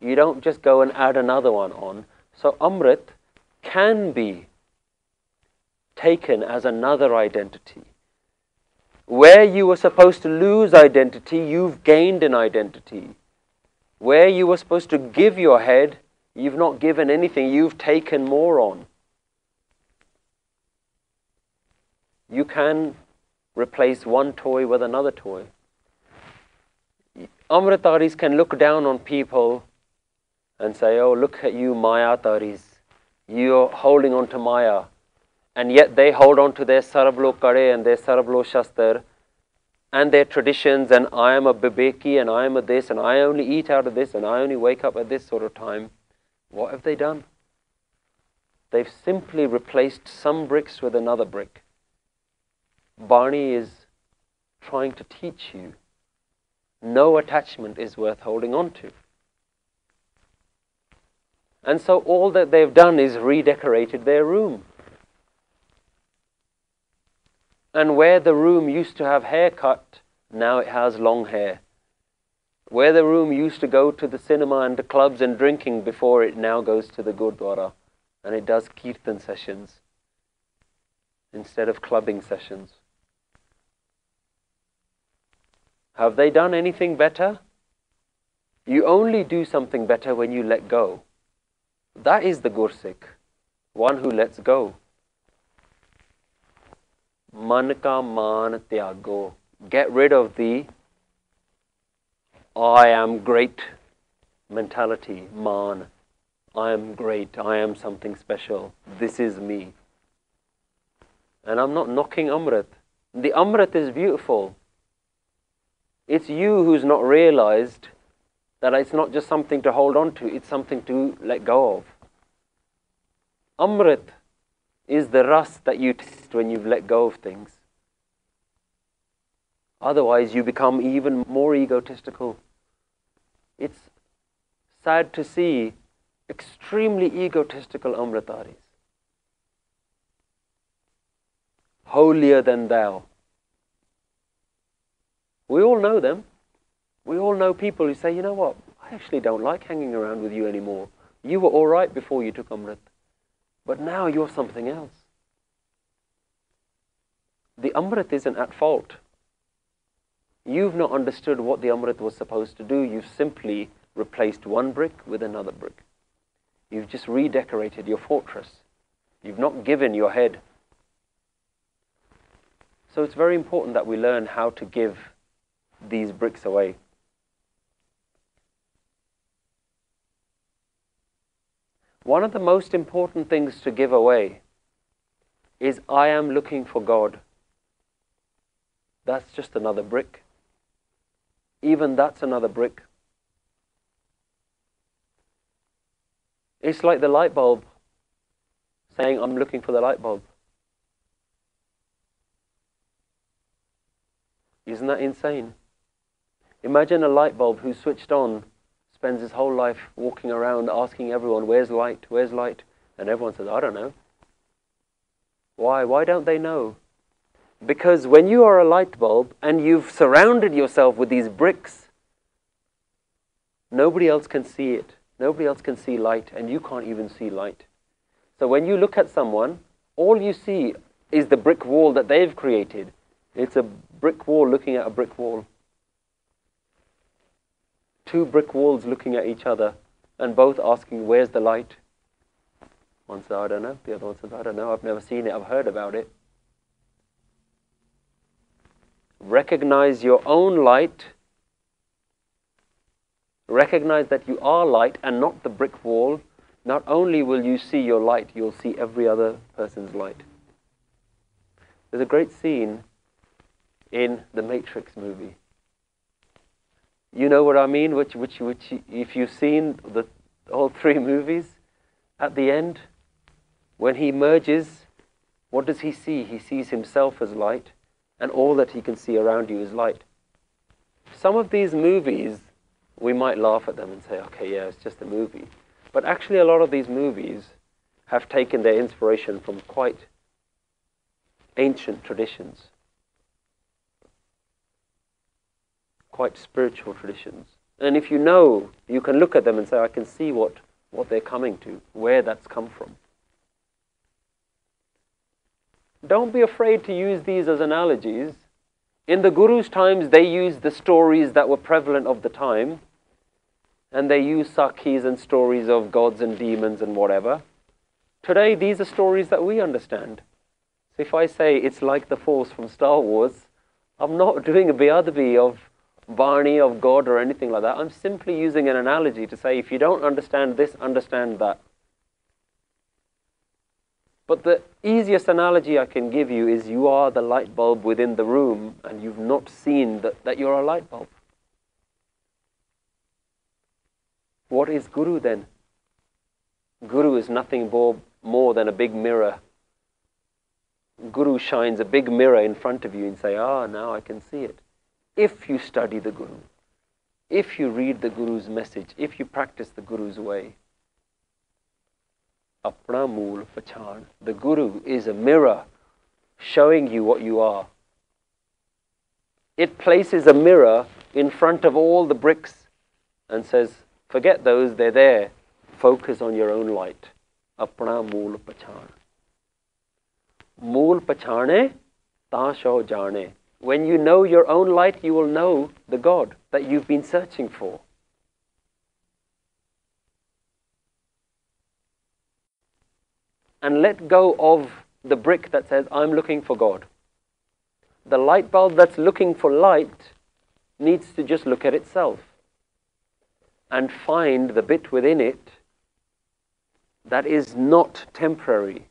You don't just go and add another one on. So Amrit can be taken as another identity. Where you were supposed to lose identity, you've gained an identity. Where you were supposed to give your head, you've not given anything, you've taken more on. You can replace one toy with another toy. Amritdharis can look down on people and say, Oh, look at you, Maya Taris. You're holding on to Maya. And yet they hold on to their Sarbloh Kare and their Sarbloh Shastar and their traditions, and I am a Bibeki and I am a this, and I only eat out of this, and I only wake up at this sort of time. What have they done? They've simply replaced some bricks with another brick. Bani is trying to teach you no attachment is worth holding on to. And so all that they've done is redecorated their room. And where the room used to have hair cut, now it has long hair. Where the room used to go to the cinema and the clubs and drinking before, it now goes to the Gurdwara and it does kirtan sessions instead of clubbing sessions. Have they done anything better? You only do something better when you let go. That is the Gursikh, one who lets go. Man ka man tyago. Get rid of the I am great mentality, man. I am great. I am something special. This is me. And I'm not knocking Amrit. The Amrit is beautiful. It's you who's not realized that it's not just something to hold on to, it's something to let go of. Amrit is the rust that you taste when you've let go of things. Otherwise, you become even more egotistical. It's sad to see extremely egotistical Amritdharis. Holier than thou. We all know them. We all know people who say, you know what, I actually don't like hanging around with you anymore. You were all right before you took Amrit, but now you're something else. The Amrit isn't at fault. You've not understood what the Amrit was supposed to do. You've simply replaced one brick with another brick. You've just redecorated your fortress. You've not given your head. So it's very important that we learn how to give these bricks away. One of the most important things to give away is I am looking for God. That's just another brick. Even that's another brick. It's like the light bulb saying, I'm looking for the light bulb. Isn't that insane? Imagine a light bulb who's switched on, spends his whole life walking around asking everyone, Where's light? Where's light? And everyone says, I don't know. Why? Why don't they know? Because when you are a light bulb and you've surrounded yourself with these bricks, nobody else can see it. Nobody else can see light, and you can't even see light. So when you look at someone, all you see is the brick wall that they've created. It's a brick wall looking at a brick wall two brick walls looking at each other and both asking, Where's the light? One says, I don't know. The other one says, I don't know. I've never seen it. I've heard about it. Recognize your own light. Recognize that you are light and not the brick wall. not only will you see your light, you'll see every other person's light. There's a great scene in the Matrix movie. You know what I mean? Which, which, which, if you've seen the all three movies, at the end, when he merges, what does he see? He sees himself as light, and all that he can see around you is light. Some of these movies, we might laugh at them and say, okay, yeah, it's just a movie. But actually, a lot of these movies have taken their inspiration from quite ancient traditions, quite spiritual traditions. And if you know, you can look at them and say, I can see what, what they're coming to, where that's come from. Don't be afraid to use these as analogies. In the Guru's times, they used the stories that were prevalent of the time and they used sakhis and stories of gods and demons and whatever. Today, these are stories that we understand. So if I say it's like the Force from Star Wars, I'm not doing a beadabi of Bani, of God, or anything like that. I'm simply using an analogy to say if you don't understand this, understand that. But the easiest analogy I can give you is you are the light bulb within the room and you've not seen that, that you're a light bulb. What is Guru then? Guru is nothing more, more than a big mirror. Guru shines a big mirror in front of you and say, ah, now I can see it. If you study the Guru, if you read the Guru's message, if you practice the Guru's way, Apna Mool Pachan. The Guru is a mirror showing you what you are. It places a mirror in front of all the bricks and says, Forget those, they're there. Focus on your own light. Apna mool pachane. Mool pachane, tasho jane. When you know your own light, you will know the God that you've been searching for. And let go of the brick that says, I'm looking for God. The light bulb that's looking for light needs to just look at itself and find the bit within it that is not temporary.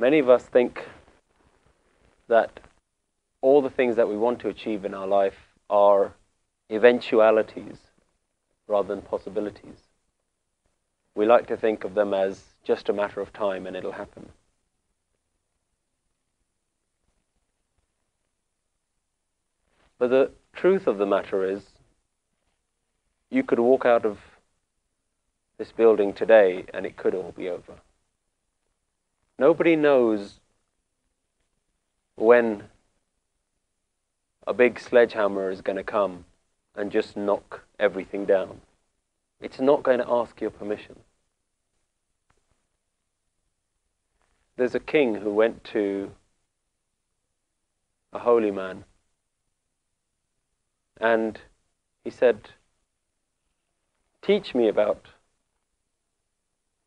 Many of us think that all the things that we want to achieve in our life are eventualities rather than possibilities. We like to think of them as just a matter of time and it'll happen. But the truth of the matter is, you could walk out of this building today and it could all be over. Nobody knows when a big sledgehammer is going to come and just knock everything down. It's not going to ask your permission. There's a king who went to a holy man and he said, Teach me about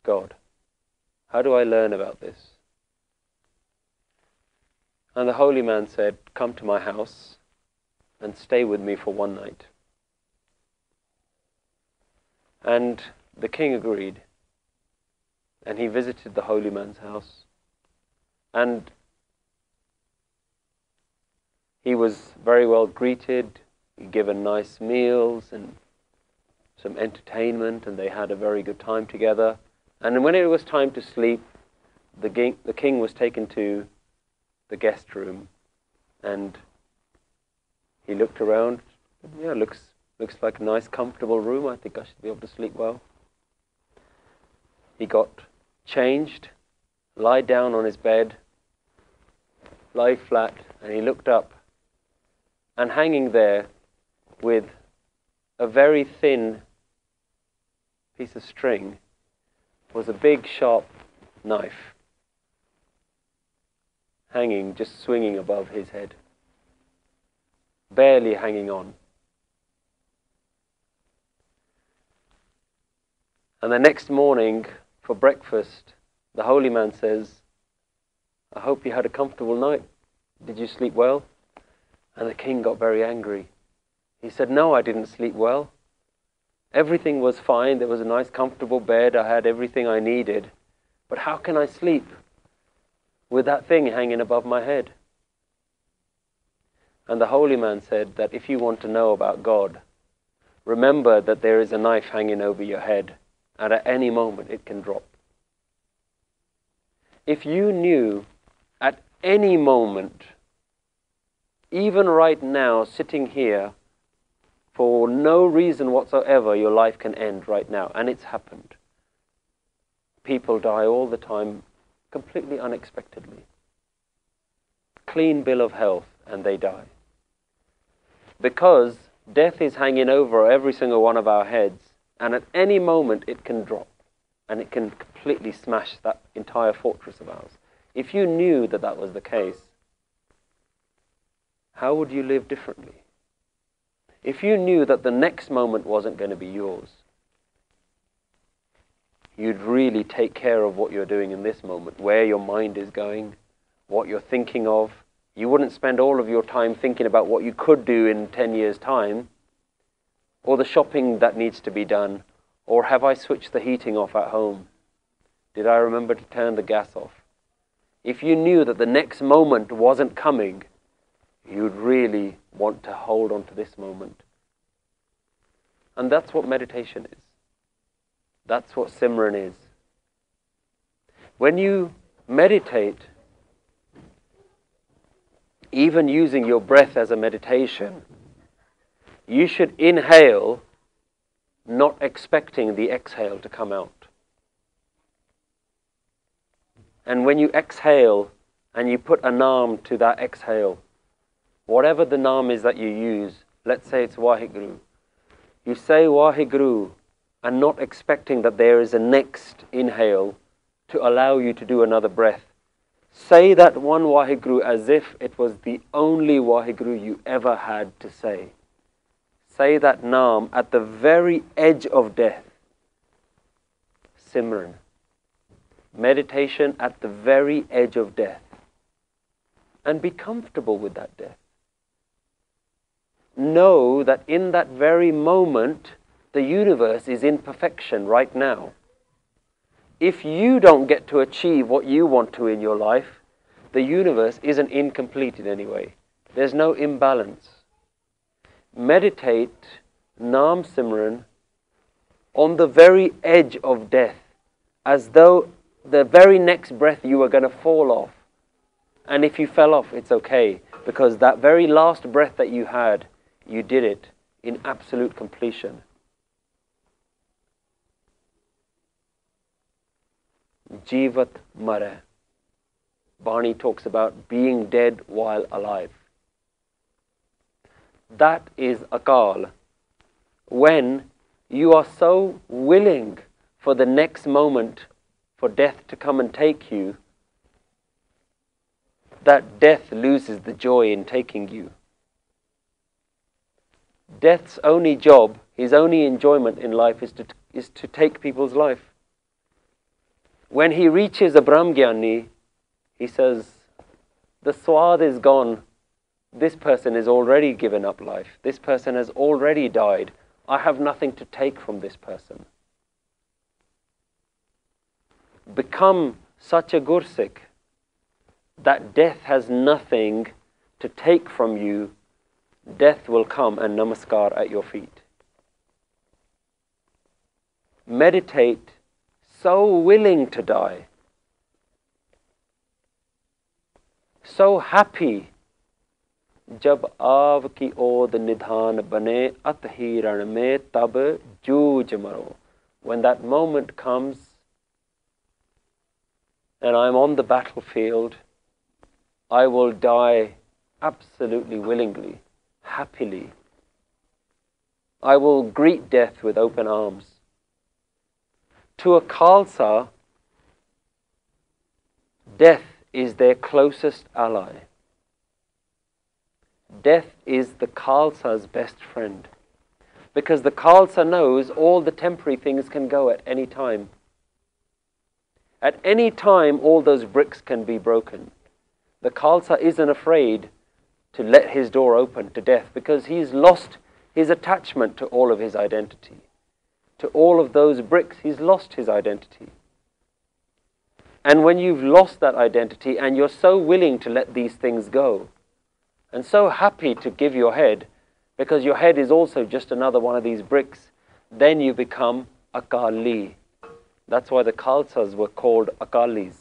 God. How do I learn about this? And the holy man said, Come to my house and stay with me for one night. And the king agreed. And he visited the holy man's house. And he was very well greeted given nice meals and some entertainment, and they had a very good time together. And when it was time to sleep, the king, the king was taken to the guest room, and he looked around. Yeah, looks looks like a nice, comfortable room. I think I should be able to sleep well. He got changed, lied down on his bed, lay flat, and he looked up. And hanging there with a very thin piece of string was a big sharp knife hanging, just swinging above his head, barely hanging on. And the next morning, for breakfast, the holy man says, I hope you had a comfortable night. Did you sleep well? And the king got very angry. He said, No, I didn't sleep well. Everything was fine. There was a nice, comfortable bed. I had everything I needed. But how can I sleep with that thing hanging above my head? And the holy man said that if you want to know about God, remember that there is a knife hanging over your head, and at any moment it can drop. If you knew at any moment, even right now, sitting here, for no reason whatsoever, your life can end right now, and it's happened. People die all the time, completely unexpectedly. Clean bill of health, and they die because death is hanging over every single one of our heads, and at any moment it can drop and it can completely smash that entire fortress of ours. If you knew that that was the case, how would you live differently? If you knew that the next moment wasn't going to be yours, you'd really take care of what you're doing in this moment, where your mind is going, what you're thinking of, you wouldn't spend all of your time thinking about what you could do in 10 years' time, or the shopping that needs to be done, or have I switched the heating off at home? Did I remember to turn the gas off? If you knew that the next moment wasn't coming, you'd really want to hold on to this moment. And that's what meditation is. That's what Simran is. When you meditate, even using your breath as a meditation, you should inhale not expecting the exhale to come out. And when you exhale and you put a naam to that exhale, whatever the naam is that you use, let's say it's Waheguru, you say Waheguru and not expecting that there is a next inhale to allow you to do another breath. Say that one Waheguru as if it was the only Waheguru you ever had to say. Say that Naam at the very edge of death. Simran. Meditation at the very edge of death. And be comfortable with that death. Know that in that very moment, the universe is in perfection right now if you don't get to achieve what you want to in your life, the universe isn't incomplete in any way. There's no imbalance. Meditate Nam Simran on the very edge of death, as though the very next breath you were going to fall off. And if you fell off, it's okay, because that very last breath that you had, you did it in absolute completion. Jivat Mara. Bani talks about being dead while alive. That is akal. When you are so willing for the next moment for death to come and take you, that death loses the joy in taking you. Death's only job, his only enjoyment in life is to, is to take people's life. When he reaches a Brahmgyani, he says, the swad is gone. This person has already given up life. This person has already died. I have nothing to take from this person. Become such a gursikh that death has nothing to take from you Death will come and namaskar at your feet. Meditate so willing to die, so happy. जब आव की ओद निधान बने अत ही रण में तब जूझ मरो when that moment comes and I'm on the battlefield, I will die absolutely willingly, happily. I will greet death with open arms to a Khalsa, death is their closest ally. Death is the Khalsa's best friend. Because the Khalsa knows all the temporary things can go at any time. At any time, all those bricks can be broken. The Khalsa isn't afraid to let his door open to death because he's lost his attachment to all of his identity. to all of those bricks, he's lost his identity. And when you've lost that identity and you're so willing to let these things go, and so happy to give your head, because your head is also just another one of these bricks, then you become Akali. That's why the Khalsas were called Akalis,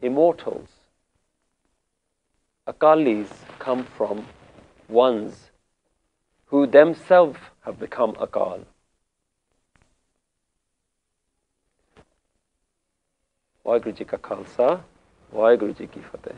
immortals. Akalis come from ones who themselves have become Akal. Vaheguru Guruji Ka Khalsa, Vaheguru Guruji Ki Fateh.